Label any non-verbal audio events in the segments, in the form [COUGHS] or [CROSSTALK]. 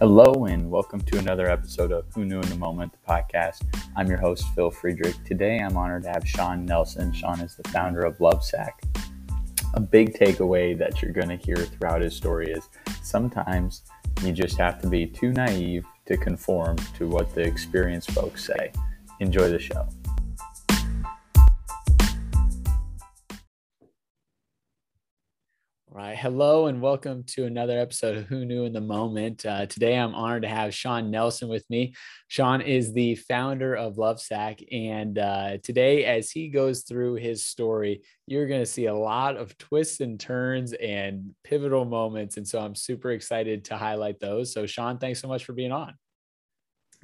Hello, and welcome to another episode of Who Knew in the Moment, the podcast. I'm your host, Phil Friedrich. Today, I'm honored to have Sean Nelson. Sean is the founder of Lovesac. A big takeaway that you're going to hear throughout his story is sometimes you just have to be too naive to conform to what the experienced folks say. Enjoy the show. Right. Hello and welcome to another episode of Who Knew in the Moment. Uh, today, I'm honored to have Sean Nelson with me. Sean is the founder of Lovesac. And uh, today, as he goes through his story, you're going to see a lot of twists and turns and pivotal moments. And so I'm super excited to highlight those. So, Sean, thanks so much for being on.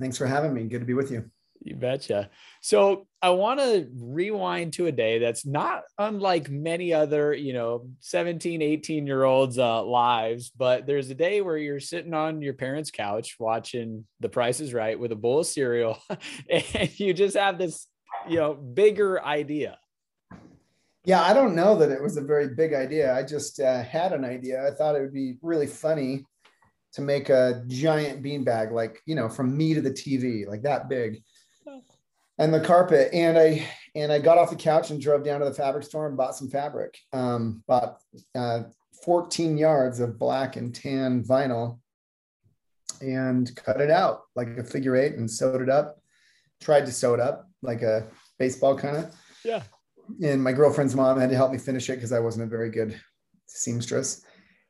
Thanks for having me. Good to be with you. You betcha. So I want to rewind to a day that's not unlike many other, you know, 17, 18 year olds' uh, lives, but there's a day where you're sitting on your parents' couch watching The Price is Right with a bowl of cereal, [LAUGHS] and you just have this, you know, bigger idea. Yeah, I don't know that it was a very big idea. I just uh, had an idea. I thought it would be really funny to make a giant beanbag, like, you know, from me to the TV, like that big and the carpet. And I and I got off the couch and drove down to the fabric store and bought some fabric. Um, bought uh, 14 yards of black and tan vinyl and cut it out like a figure eight and sewed it up. Tried to sew it up like a baseball kind of. Yeah. And my girlfriend's mom had to help me finish it because I wasn't a very good seamstress.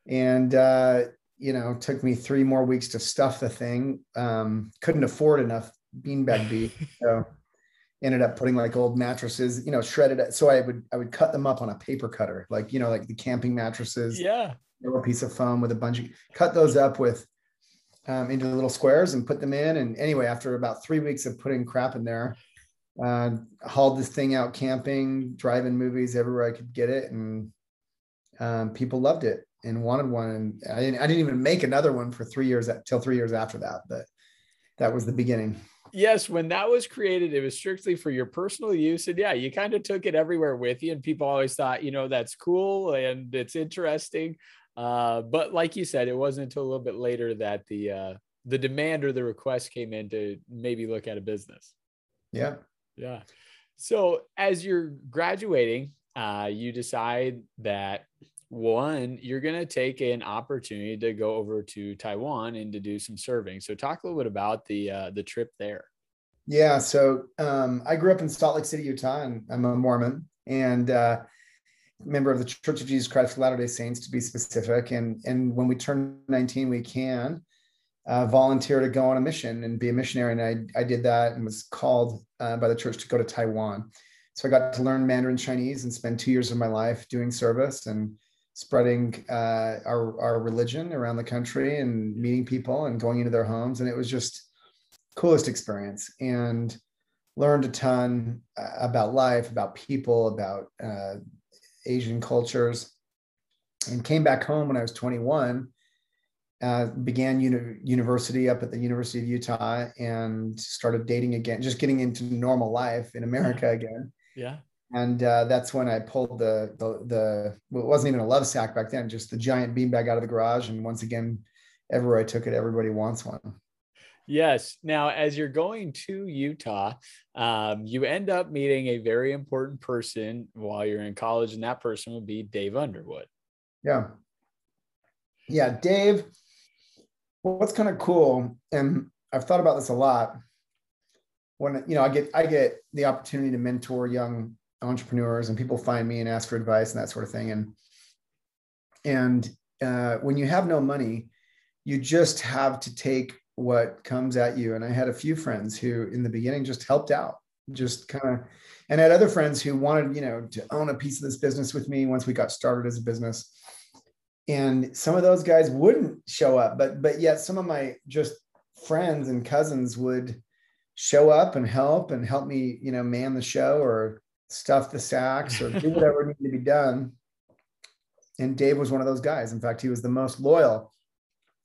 And uh, you know, took me three more weeks to stuff the thing. Um, couldn't afford enough beanbag bee. So ended up putting like old mattresses, you know, shredded. So I would I would cut them up on a paper cutter, like you know, like the camping mattresses. Yeah. A piece of foam with a bunch of cut those up with um, into little squares and put them in. And anyway, after about three weeks of putting crap in there, uh, hauled this thing out camping, driving movies everywhere I could get it, and um, people loved it and wanted one. And I didn't, I didn't even make another one for three years till three years after that, but that was the beginning yes, when that was created, it was strictly for your personal use. And yeah, you kind of took it everywhere with you. And people always thought, you know, that's cool and it's interesting. Uh, but like you said, it wasn't until a little bit later that the uh, the demand or the request came in to maybe look at a business. Yeah. Yeah. So as you're graduating, uh, you decide that one, you're going to take an opportunity to go over to Taiwan and to do some serving. So talk a little bit about the uh, the trip there. Yeah, so um, I grew up in Salt Lake City, Utah, and I'm a Mormon and uh, member of the Church of Jesus Christ of Latter Day Saints, to be specific. And and when we turn 19, we can uh, volunteer to go on a mission and be a missionary. And I I did that and was called uh, by the church to go to Taiwan. So I got to learn Mandarin Chinese and spend two years of my life doing service and spreading uh, our, our religion around the country and meeting people and going into their homes. And it was just coolest experience and learned a ton uh, about life, about people, about uh, Asian cultures and came back home when I was 21. Uh, began uni- university up at the University of Utah and started dating again, just getting into normal life in America again. Yeah and uh, that's when I pulled the, the the well, it wasn't even a love sack back then, just the giant beanbag out of the garage. And once again, everywhere I took it, everybody wants one. Yes. Now, as you're going to Utah, um, you end up meeting a very important person while you're in college, and that person would be Dave Underwood. Yeah. Yeah, Dave. What's kind of cool, and I've thought about this a lot. When you know, I get I get the opportunity to mentor young entrepreneurs and people find me and ask for advice and that sort of thing. And and uh, when you have no money, you just have to take what comes at you. And I had a few friends who, in the beginning, just helped out, just kind of, and I had other friends who wanted, you know, to own a piece of this business with me once we got started as a business. And some of those guys wouldn't show up, but but yet some of my just friends and cousins would show up and help and help me, you know, man the show or stuff the sacks or do [LAUGHS] whatever needed to be done. And Dave was one of those guys. In fact, he was the most loyal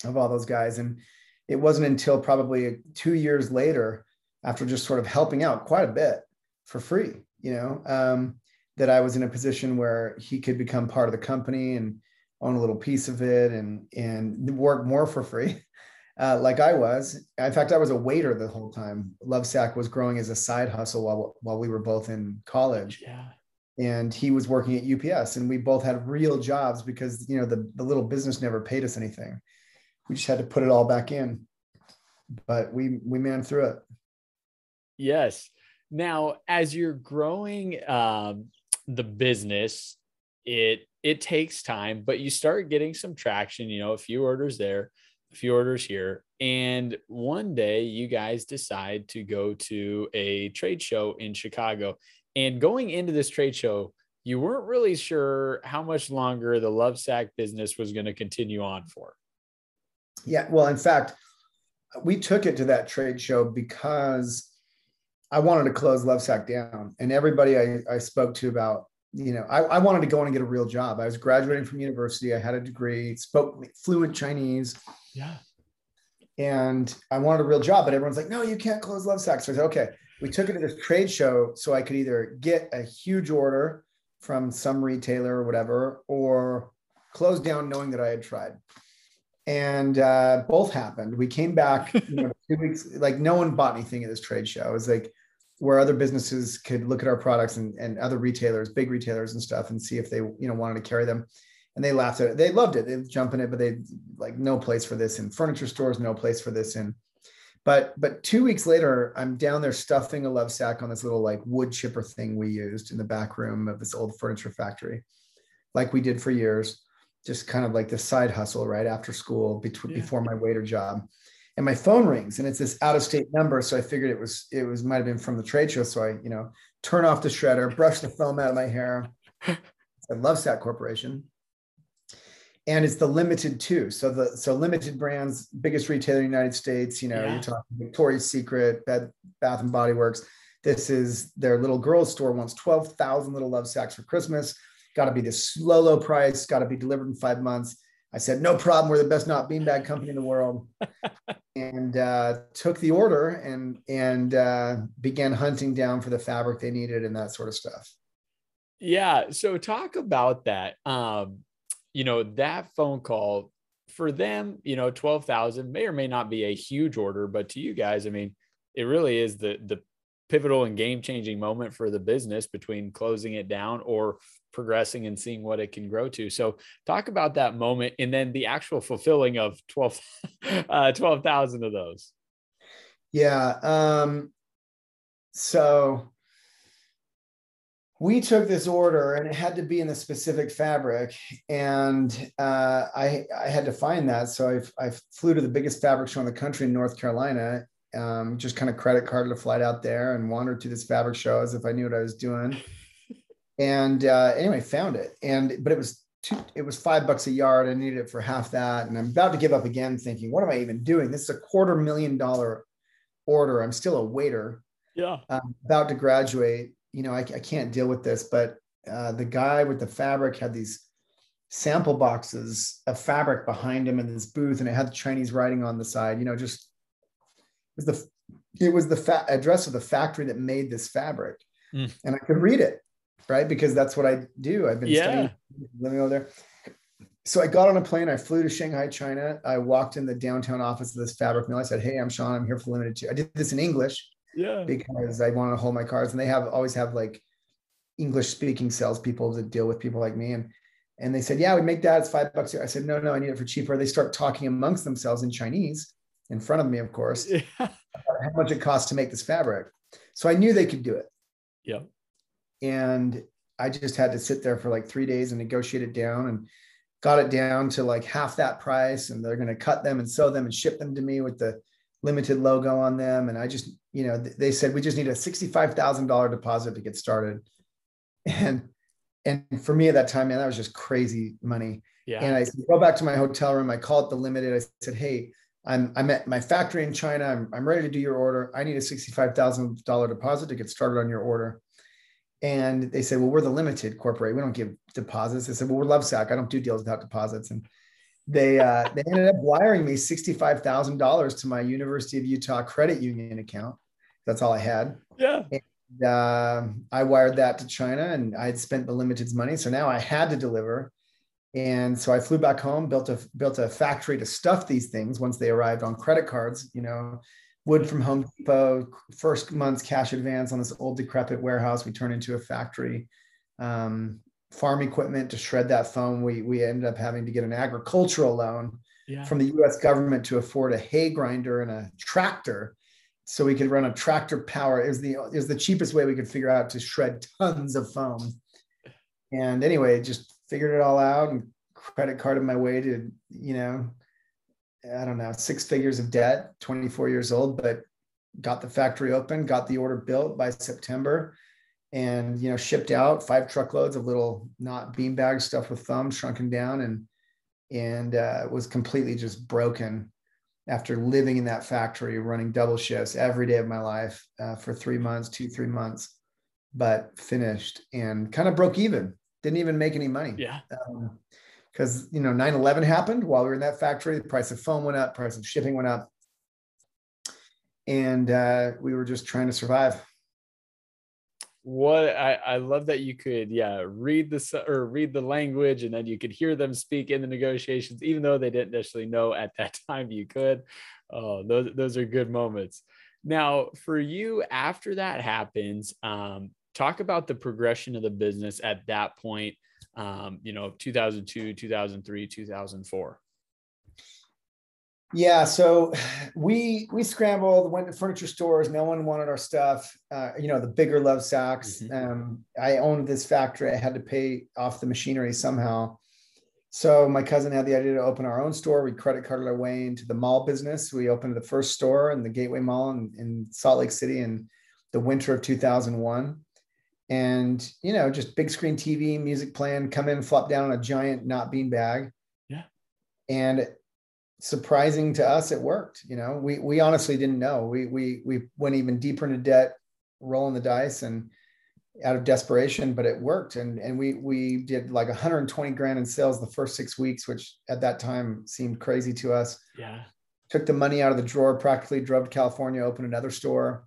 of all those guys. And it wasn't until probably two years later, after just sort of helping out quite a bit for free, you know, um, that I was in a position where he could become part of the company and own a little piece of it and and work more for free. [LAUGHS] uh, like I was. In fact, I was a waiter the whole time. Lovesac was growing as a side hustle while while we were both in college. Yeah. And he was working at UPS, and we both had real jobs because you know the the little business never paid us anything. We just had to put it all back in, but we we man through it. Yes. Now, as you're growing um, the business, it it takes time, but you start getting some traction. You know, a few orders there, a few orders here, and one day you guys decide to go to a trade show in Chicago. And going into this trade show, you weren't really sure how much longer the Lovesac business was going to continue on for. Yeah, well, in fact, we took it to that trade show because I wanted to close Lovesac down, and everybody I, I spoke to about, you know, I, I wanted to go in and get a real job. I was graduating from university. I had a degree, spoke fluent Chinese. Yeah. And I wanted a real job, but everyone's like, no, you can't close Lovesac. So I said, okay. We took it to this trade show so I could either get a huge order from some retailer or whatever, or close down knowing that I had tried and uh, both happened. We came back [LAUGHS] you know, two weeks, like no one bought anything at this trade show. It was like where other businesses could look at our products and, and other retailers, big retailers and stuff, and see if they, you know, wanted to carry them. And they laughed at it. They loved it. They jump in it, but they like no place for this in furniture stores, no place for this in. But but two weeks later, I'm down there stuffing a love sack on this little like wood chipper thing we used in the back room of this old furniture factory, like we did for years, just kind of like the side hustle right after school between yeah. before my waiter job and my phone rings and it's this out of state number so i figured it was it was might have been from the trade show so i you know turn off the shredder brush the foam out of my hair [LAUGHS] i Lovesac corporation and it's the Limited Too so the so limited brands biggest retailer in the united states you know yeah. you're talking victoria's secret bed bath and body works this is their little girls store wants 12000 little love sacks for christmas got to be this low low price got to be delivered in five months I said, no problem. We're the best not beanbag company in the world. [LAUGHS] and uh, took the order and and uh, began hunting down for the fabric they needed and that sort of stuff. Yeah. So talk about that. Um, you know, that phone call for them, you know, 12,000 may or may not be a huge order, but to you guys, I mean, it really is the the pivotal and game changing moment for the business between closing it down or progressing and seeing what it can grow to. So talk about that moment and then the actual fulfilling of 12 [LAUGHS] uh, 12,000 of those. Yeah. Um, so we took this order and it had to be in the specific fabric and uh, I, I had to find that. So I, I flew to the biggest fabric show in the country in North Carolina, um, just kind of credit carded a flight out there and wandered to this fabric show as if I knew what I was doing [LAUGHS] and uh, anyway, found it. And but it was two, it was five bucks a yard. I needed it for half that, and I'm about to give up again, thinking, what am I even doing? This is a quarter million dollar order. I'm still a waiter. Yeah, I'm about to graduate. You know, I, I can't deal with this. But uh, the guy with the fabric had these sample boxes of fabric behind him in this booth, and it had the Chinese writing on the side. You know, just it was the it was the fa- address of the factory that made this fabric, mm. and I could read it right? Because that's what I do. I've been yeah. studying living over there. So I got on a plane. I flew to Shanghai, China. I walked in the downtown office of this fabric mill. I said, "Hey, I'm Sean. I'm here for Limited Too. I did this in English, yeah, because I wanted to hold my cards. And they have always have like English speaking salespeople that deal with people like me. And and they said, "Yeah, we make that. It's five bucks." I said, "No, no, I need it for cheaper." They start talking amongst themselves in Chinese in front of me, of course, [LAUGHS] yeah. how much it costs to make this fabric. So I knew they could do it. Yeah and I just had to sit there for like three days and negotiate it down and got it down to like half that price. And they're going to cut them and sew them and ship them to me with the limited logo on them. And I just, you know, they said we just need a $65,000 deposit to get started. [LAUGHS] And and for me at that time, man, that was just crazy money. Yeah. And I go back to my hotel room. I called the limited. I said, hey, I'm I'm at my factory in China. I'm, I'm ready to do your order. I need a $65,000 deposit to get started on your order. And they said, well, we're the limited corporate. We don't give deposits. They said, well, we're Lovesac. I don't do deals without deposits. And they uh, they ended up wiring me $65,000 to my University of Utah credit union account. That's all I had. Yeah. And, uh, I wired that to China and I had spent the limited's money. So now I had to deliver. And so I flew back home, built a built a factory to stuff these things once they arrived on credit cards. You know, wood from Home Depot, first month's cash advance on this old decrepit warehouse. We turned into a factory. Um, farm equipment to shred that foam. We we ended up having to get an agricultural loan yeah. from the U.S. government to afford a hay grinder and a tractor, so we could run a tractor power. Is the is the cheapest way we could figure out to shred tons of foam. And anyway, just figured it all out and credit carded my way to you know, I don't know, six figures of debt. Twenty four years old, but got the factory open, got the order built by September and you know shipped out five truckloads of little not bean bags stuffed with thumbs shrunken down and and uh, was completely just broken after living in that factory running double shifts every day of my life uh, for three months two three months but finished and kind of broke even. Didn't even make any money. Yeah. Because um, you know 9-11 happened while we were in that factory. The price of foam went up price of shipping went up. And uh, we were just trying to survive what I, I love that you could yeah read the or read the language and then you could hear them speak in the negotiations even though they didn't necessarily know at [LAUGHS] that time you could. Oh those, those are good moments. Now for you after that happens um, talk about the progression of the business at that point um, you know 2002 2003 2004 yeah, so [SIGHS] we we scrambled, went to furniture stores. No one wanted our stuff. Uh, you know, the bigger Lovesacs. Mm-hmm. Um, I owned this factory. I had to pay off the machinery somehow. So my cousin had the idea to open our own store. We credit carded our way into the mall business. We opened the first store in the Gateway Mall in, in Salt Lake City in the winter of 2001. And you know, just big screen TV, music playing. Come in, flop down on a giant not bean bag. Yeah. And surprising to us, it worked. You know, we we honestly didn't know. We we we went even deeper into debt, rolling the dice, and out of desperation, but it worked. And and we we did like 120 grand in sales the first six weeks, which at that time seemed crazy to us. Yeah. Took the money out of the drawer, practically drove to California, opened another store.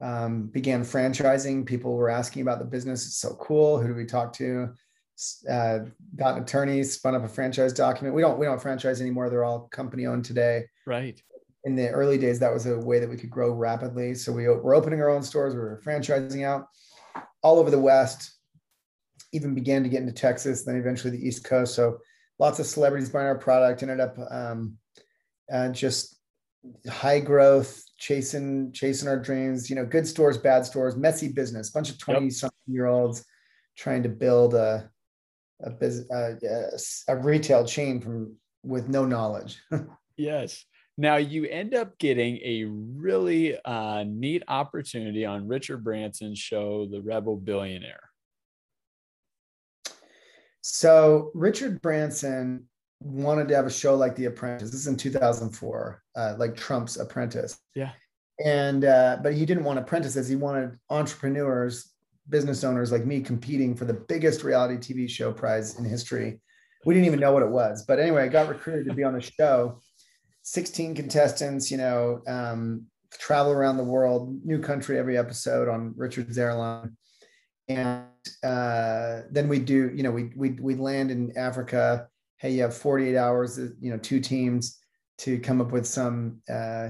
Um, began franchising. People were asking about the business. It's so cool. Who do we talk to? Uh, got an attorney, spun up a franchise document. We don't we don't franchise anymore. They're all company owned today. Right. In the early days, that was a way that we could grow rapidly. So we were opening our own stores. We were franchising out all over the West. Even began to get into Texas, then eventually the East Coast. So lots of celebrities buying our product. Ended up um, uh, just high growth, chasing chasing our dreams. You know, good stores, bad stores, messy business. Bunch of twenty yep. something year olds trying to build a a business, uh, a retail chain from with no knowledge. [LAUGHS] yes. Now you end up getting a really uh, neat opportunity on Richard Branson's show, The Rebel Billionaire. So Richard Branson wanted to have a show like The Apprentice. This is in 2004, uh, like Trump's Apprentice. Yeah. And uh, but he didn't want apprentices. He wanted entrepreneurs business owners like me competing for the biggest reality TV show prize in history. We didn't even know what it was. But anyway, I got recruited to be on the show. 16 contestants, you know, um, travel around the world, new country every episode on Richard's airline. And uh, then we do, you know, we we we land in Africa. Hey, you have 48 hours, uh, you know, two teams to come up with some, uh,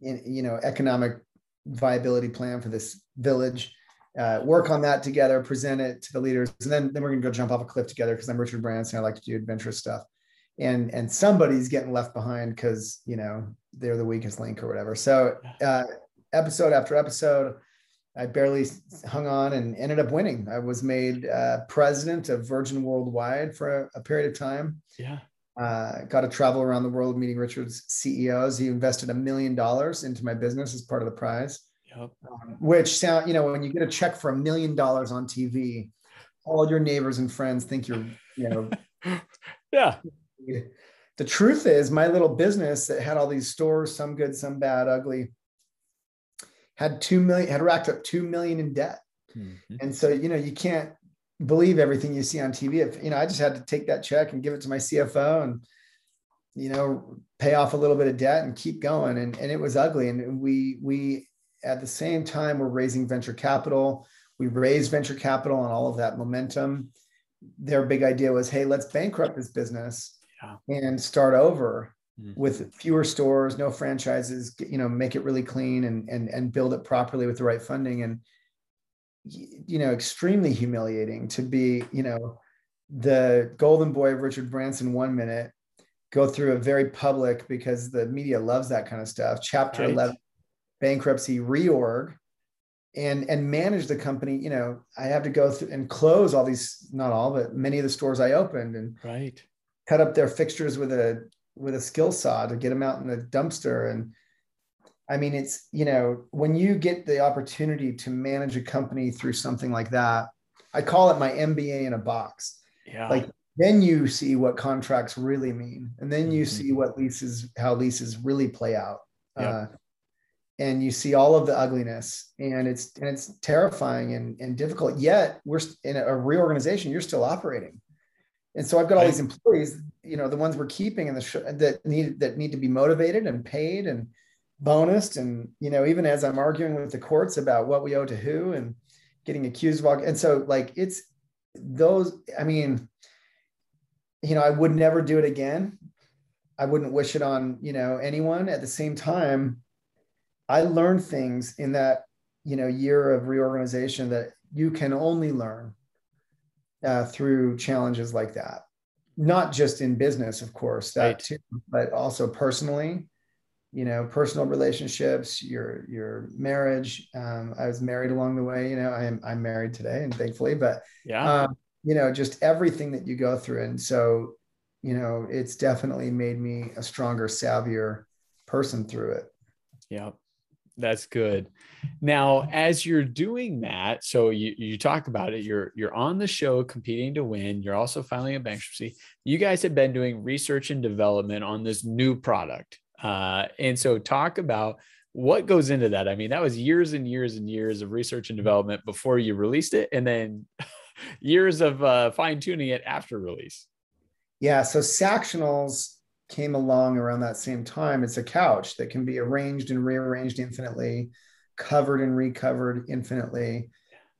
you know, economic viability plan for this village uh, work on that together, present it to the leaders, and then then we're gonna go jump off a cliff together because I'm Richard Branson. I like to do adventurous stuff, and and somebody's getting left behind because you know they're the weakest link or whatever. So uh, episode after episode, I barely hung on and ended up winning. I was made uh, president of Virgin Worldwide for a, a period of time. Yeah. Uh, got to travel around the world meeting Richard's CEOs. He invested a million dollars into my business as part of the prize. Yep. Um, which sound, you know, when you get a check for a million dollars on TV, all your neighbors and friends think you're, you know, [LAUGHS] yeah. The truth is, my little business that had all these stores, some good, some bad, ugly, had two million, had racked up two million in debt. Mm-hmm. And so, you know, you can't believe everything you see on TV. If, you know, I just had to take that check and give it to my CFO and, you know, pay off a little bit of debt and keep going. And, and it was ugly. And we, we at the same time, we're raising venture capital. We raised venture capital and all of that momentum. their big idea was, hey, let's bankrupt this business Yeah. and start over Mhm. with fewer stores, no franchises, you know, make it really clean and and and build it properly with the right funding. And you know, extremely humiliating to be, you know, the golden boy of Richard Branson one minute, go through a very public because the media loves that kind of stuff. Chapter Right. 11 bankruptcy reorg and and manage the company you know i have to go through and close all these not all but many of the stores i opened and Right. cut up their fixtures with a with a skill saw to get them out in the dumpster and i mean it's you know when you get the opportunity to manage a company through something like that i call it my mba in a box Yeah. like then you see what contracts really mean and then you Mhm. see what leases how leases really play out Yep. uh, and you see all of the ugliness and it's and it's terrifying and, and difficult yet we're in a reorganization you're still operating. And so i've got all these employees you know the ones we're keeping and the sh- that need that need to be motivated and paid and bonused. And you know even as i'm arguing with the courts about what we owe to who and getting accused of all and so like it's those i mean you know i would never do it again. I wouldn't wish it on you know anyone. At the same time i learned things in that you know year of reorganization that you can only learn uh, through challenges like that not just in business of course that Right. too but also personally you know personal relationships your your marriage um, i was married along the way you know i'm i'm married today and thankfully but yeah. um, you know, just everything that you go through. And so, you know, it's definitely made me a stronger, savvier person through it. Yep. That's good. Now, as you're doing that, so you, you talk about it, you're you're on the show competing to win. You're also filing a bankruptcy. You guys have been doing research and development on this new product. Uh, and so talk about what goes into that. I mean, that was years and years and years of research and development before you released it, and then [LAUGHS] years of uh, fine tuning it after release. Yeah. So Sactionals came along around that same time. It's a couch that can be arranged and rearranged infinitely, covered and recovered infinitely.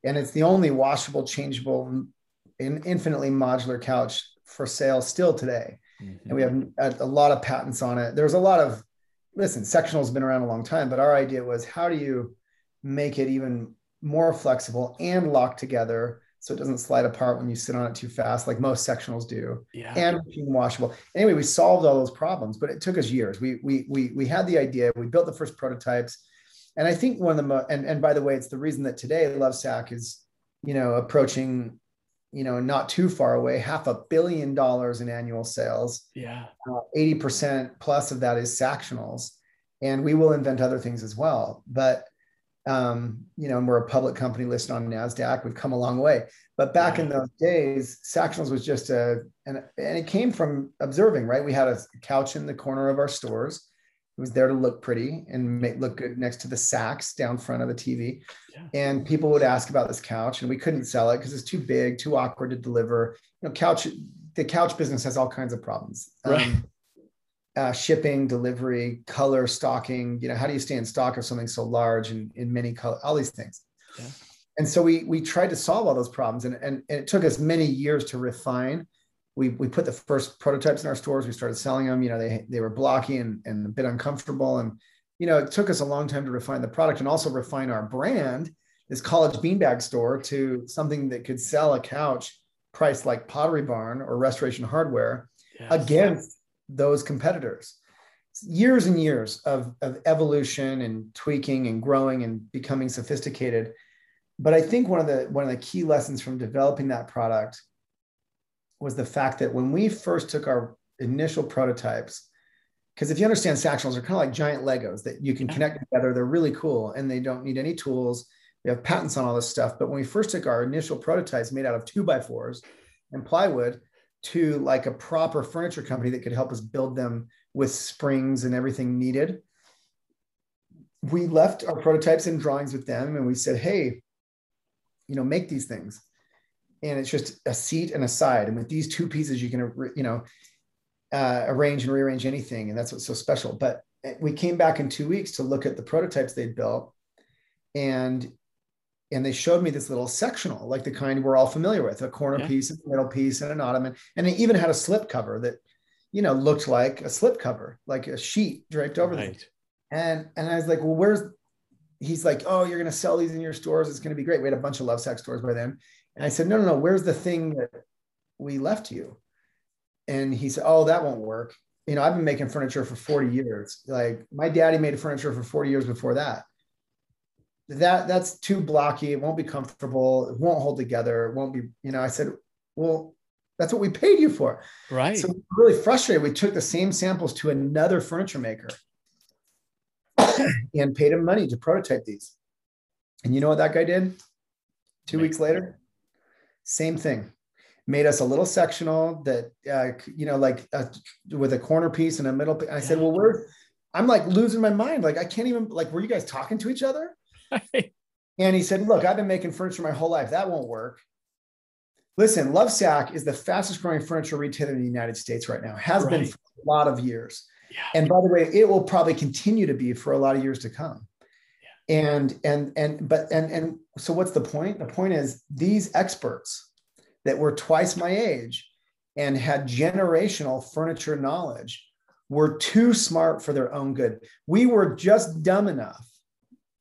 And it's the only washable, changeable, and infinitely modular couch for sale still today. and we have mm-hmm. a, a lot of patents on it. There's a lot of listen, sectional has been around a long time, but our idea was how do you make it even more flexible and locked together so it doesn't slide apart when you sit on it too fast, like most sectionals do, yeah. and machine washable. Anyway, we solved all those problems, but it took us years. We we we we had the idea, we built the first prototypes, and I think one of the mo- and and by the way, it's the reason that today Lovesac is you know approaching you know not too far away half a billion dollars in annual sales yeah. uh, 80% plus of that is Sactionals and we will invent other things as well but um, you know and we're a public company listed on nasdaq we've come a long way. But back in those days Sactionals was just a and, and it came from observing right? We had a couch in the corner of our stores. It was there to look pretty and make look good next to the sacks down front of the tv Yeah. and people would ask about this couch and we couldn't sell it because it's too big too awkward to deliver. You know couch the couch business has all kinds of problems. Right. um, uh, shipping delivery color stocking you know how do you stay in stock of something so large and in many color all these things Yeah. and so we we tried to solve all those problems and, and, and it took us many years to refine we, we put the first prototypes in our stores we started selling them you know they, they were blocky and, and a bit uncomfortable and you know it took us a long time to refine the product and also refine our brand this college beanbag store to something that could sell a couch priced like pottery barn or restoration hardware Yes. against those competitors. Years and years of, of evolution and tweaking and growing and becoming sophisticated. But I think one of the one of the key lessons from developing that product was the fact that when we first took our initial prototypes, because if you understand Sactionals, they're kind of like giant Legos that you can connect together. They're really cool and they don't need any tools. We have patents on all this stuff. But when we first took our initial prototypes made out of two by fours and plywood to like a proper furniture company that could help us build them with springs and everything needed, we left our prototypes and drawings with them and we said, hey, you know, make these things. And it's just a seat and a side. And with these two pieces, you can, you know, uh, arrange and rearrange anything. And that's what's so special. But we came back in two weeks to look at the prototypes they'd built. And and they showed me this little sectional, like the kind we're all familiar with, a corner yeah. piece, a middle piece, and an ottoman. And they even had a slip cover that, you know, looked like a slip cover, like a sheet draped over right. it. And and I was like, well, where's he's like, oh, you're gonna sell these in your stores. It's gonna be great. We had a bunch of Lovesac stores by then. And I said, no, no, no, where's the thing that we left you? And he said, oh, that won't work. You know, I've been making furniture for 40 years. Like my daddy made furniture for 40 years before that that that's too blocky. It won't be comfortable. It won't hold together. It won't be, you know, I said, well, that's what we paid you for. Right. So we really frustrated. We took the same samples to another furniture maker [COUGHS] and paid him money to prototype these. And you know what that guy did? Two weeks later, same thing. Made us a little sectional that, uh, you know, like uh, with a corner piece and a middle. Piece. I said, well, we're, I'm like losing my mind. Like, I can't even, like, were you guys talking to each other? [LAUGHS] and he said, Look, I've been making furniture my whole life. That won't work. Listen, Lovesac is the fastest growing furniture retailer in the United States right now, has right. been for a lot of years. Yeah. And by the way, it will probably continue to be for a lot of years to come. Yeah. And and and but and and so what's the point? The point is these experts that were twice my age and had generational furniture knowledge were too smart for their own good. We were just dumb enough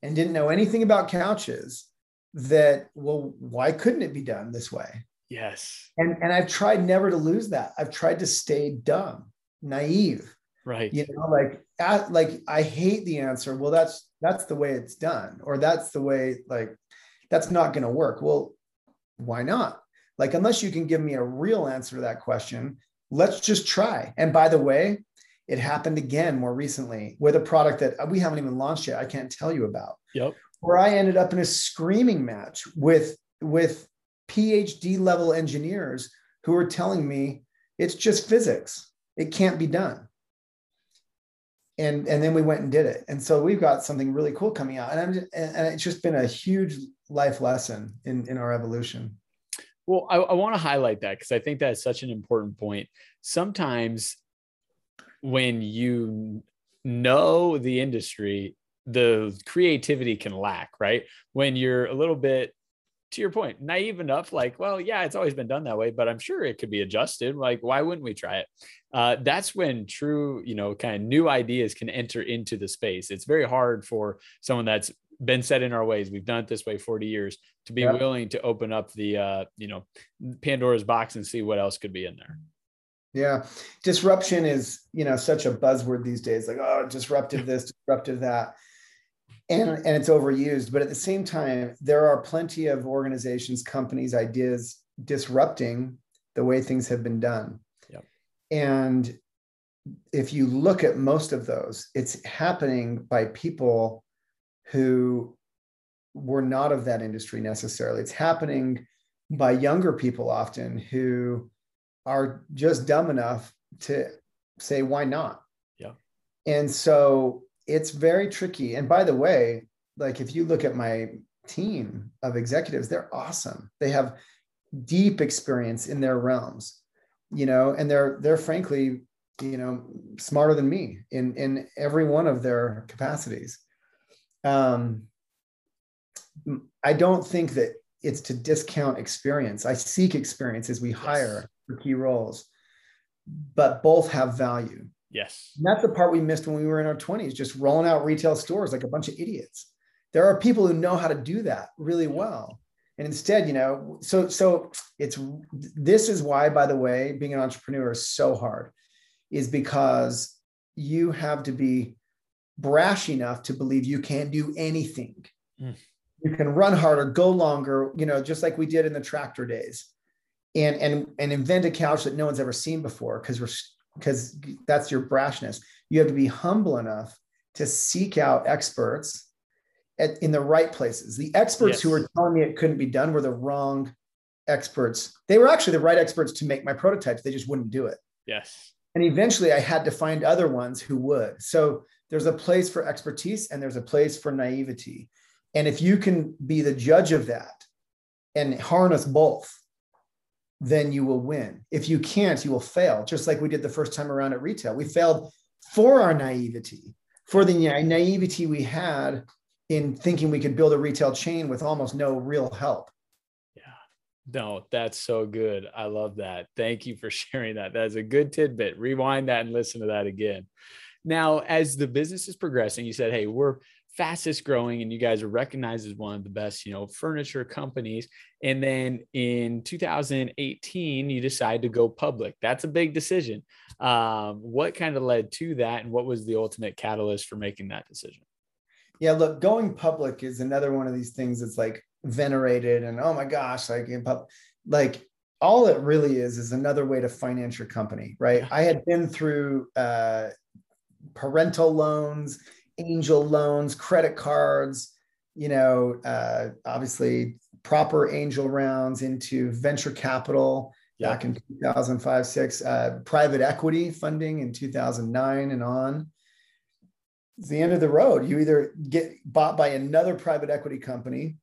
and didn't know anything about couches that well why couldn't it be done this way? Yes. And and i've tried never to lose that. I've tried to stay dumb naive. Right. You know like at, like i hate the answer well that's that's the way it's done or that's the way like that's not going to work. Well why not? Like unless you can give me a real answer to that question let's just try. And by the way it happened again more recently with a product that we haven't even launched yet. I can't tell you about. Yep. Where I ended up in a screaming match with with PhD level engineers who were telling me it's just physics. It can't be done. And and then we went and did it. And so we've got something really cool coming out. And I'm just, and it's just been a huge life lesson in in our evolution. Well, I, I want to highlight that because I think that's such an important point. Sometimes when you know the industry, the creativity can lack, right? When you're a little bit to your point, naive enough, like, well, yeah, it's always been done that way, but I'm sure it could be adjusted. Like, why wouldn't we try it? Uh, that's when true, you know, kind of new ideas can enter into the space. It's very hard for someone that's been set in our ways. We've done it this way 40 years to be willing to open up the, uh, you know, Pandora's box and see what else could be in there. Yeah. Disruption is, you know, such a buzzword these days, like, oh, disruptive this, disruptive that. And, and it's overused. But at the same time, there are plenty of organizations, companies, ideas disrupting the way things have been done. Yep. And if you look at most of those, it's happening by people who were not of that industry necessarily. It's happening by younger people often who are just dumb enough to say, why not? Yeah. And so it's very tricky. And by the way, like if you look at my team of executives, they're awesome. They have deep experience in their realms, you know, and they're they're frankly, you know, smarter than me in in every one of their capacities. Um, I don't think that it's to discount experience. I seek experience as we yes. hire for key roles, but both have value. Yes. And that's the part we missed when we were in our 20s, just rolling out retail stores like a bunch of idiots. There are people who know how to do that really well. And instead, you know, so so it's this is why, by the way, being an entrepreneur is so hard, is because you have to be brash enough to believe you can do anything. Mm. You can run harder, go longer, you know, just like we did in the tractor days and and and invent a couch that no one's ever seen before because we're because that's your brashness. You have to be humble enough to seek out experts at, in the right places. The experts yes. who were telling me it couldn't be done were the wrong experts. They were actually the right experts to make my prototypes. They just wouldn't do it. Yes. And eventually i had to find other ones who would. So there's a place for expertise and there's a place for naivety. And if you can be the judge of that and harness both then you will win. If you can't, you will fail, just like we did the first time around at retail. We failed for our naivety, for the naivety we had in thinking we could build a retail chain with almost no real help. Yeah. No, that's so good. I love that. Thank you for [LAUGHS] sharing that. That's a good tidbit. Rewind that and listen to that again. Now, as the business is progressing, you said, hey, we're fastest growing and you guys are recognized as one of the best you know furniture companies. And then in 2018 you decide to go public. That's a big decision. Um, what kind of led to that and what was the ultimate catalyst for making that decision? Yeah look going public is another one of these things that's like venerated and oh my gosh like in pub like all it really is is another way to finance your company right? I had been through uh, parental loans angel loans, credit cards, you know, uh, obviously proper angel rounds into venture capital yeah. back in 2005, six, uh, private equity funding in 2009 and on. It's the end of the road. You either get bought by another private equity company,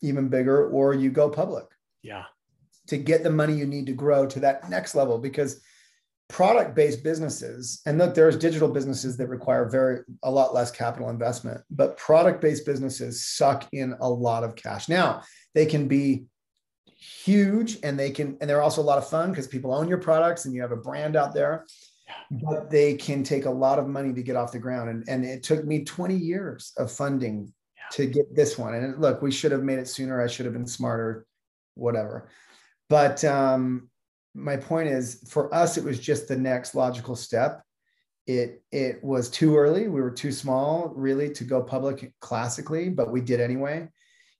even bigger, or you go public. Yeah. To get the money you need to grow to that next level because product based businesses and look there's digital businesses that require very a lot less capital investment but product based businesses suck in a lot of cash. Now they can be huge and they can and they're also a lot of fun because people own your products and you have a brand out there but they can take a lot of money to get off the ground. And, and it took me 20 years of funding yeah. to get this one. And look we should have made it sooner. I should have been smarter whatever. But um my point is for us it was just the next logical step. It it was too early. We were too small really to go public classically but we did anyway.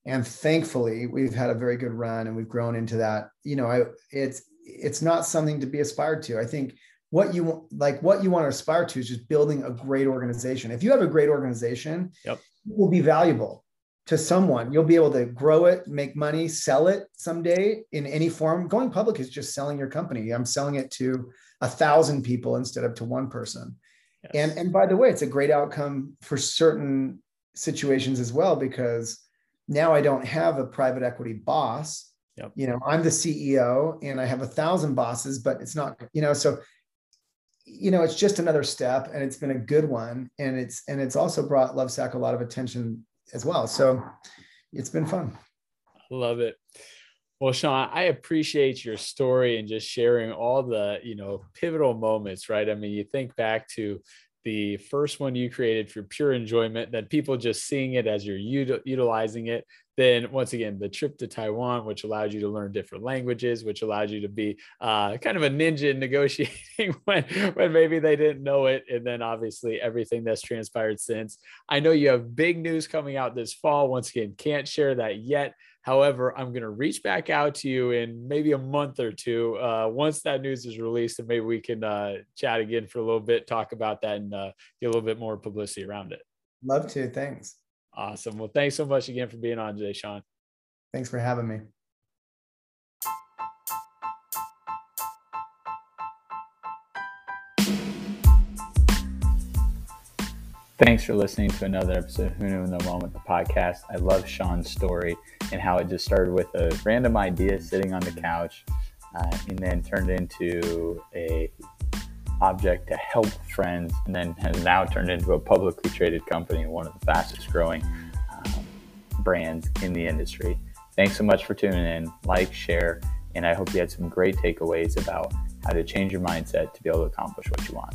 And thankfully we've had a very good run and we've grown into that. You know I, it's it's not something to be aspired to. I think what you like what you want to aspire to is just building a great organization. If you have a great organization yep. it will be valuable to someone. You'll be able to grow it, make money, sell it someday in any form. Going public is just selling your company. I'm selling it to a thousand people instead of to one person. Yes. And and by the way, it's a great outcome for certain situations as well because now I don't have a private equity boss. Yep. You know, I'm the CEO and I have a thousand bosses, but it's not, you know, so you know, it's just another step and it's been a good one. And it's and it's also brought Lovesac a lot of attention as well. So it's been fun. Love it. Well, Sean, I appreciate your story and just sharing all the, you know, pivotal moments, right? I mean, you think back to the first one you created for pure enjoyment, then people just seeing it as you're util- utilizing it. Then, once again, the trip to Taiwan, which allowed you to learn different languages, which allowed you to be uh, kind of a ninja in [LAUGHS] negotiating [LAUGHS] when, when maybe they didn't know it. And then, obviously, everything that's transpired since. I know you have big news coming out this fall. Once again, can't share that yet. However, I'm going to reach back out to you in maybe a month or two uh, once that news is released, and maybe we can uh, chat again for a little bit, talk about that, and uh, get a little bit more publicity around it. Love to. Thanks. Awesome. Well, thanks so much again for being on today, Sean. Thanks for having me. Thanks for listening to another episode of Who Knew in the Moment, the podcast. I love Sean's story and how it just started with a random idea sitting on the couch uh, and then turned into a object to help friends and then has now turned into a publicly traded company and one of the fastest growing um, brands in the industry. Thanks so much for tuning in. Like, share, and I hope you had some great takeaways about how to change your mindset to be able to accomplish what you want.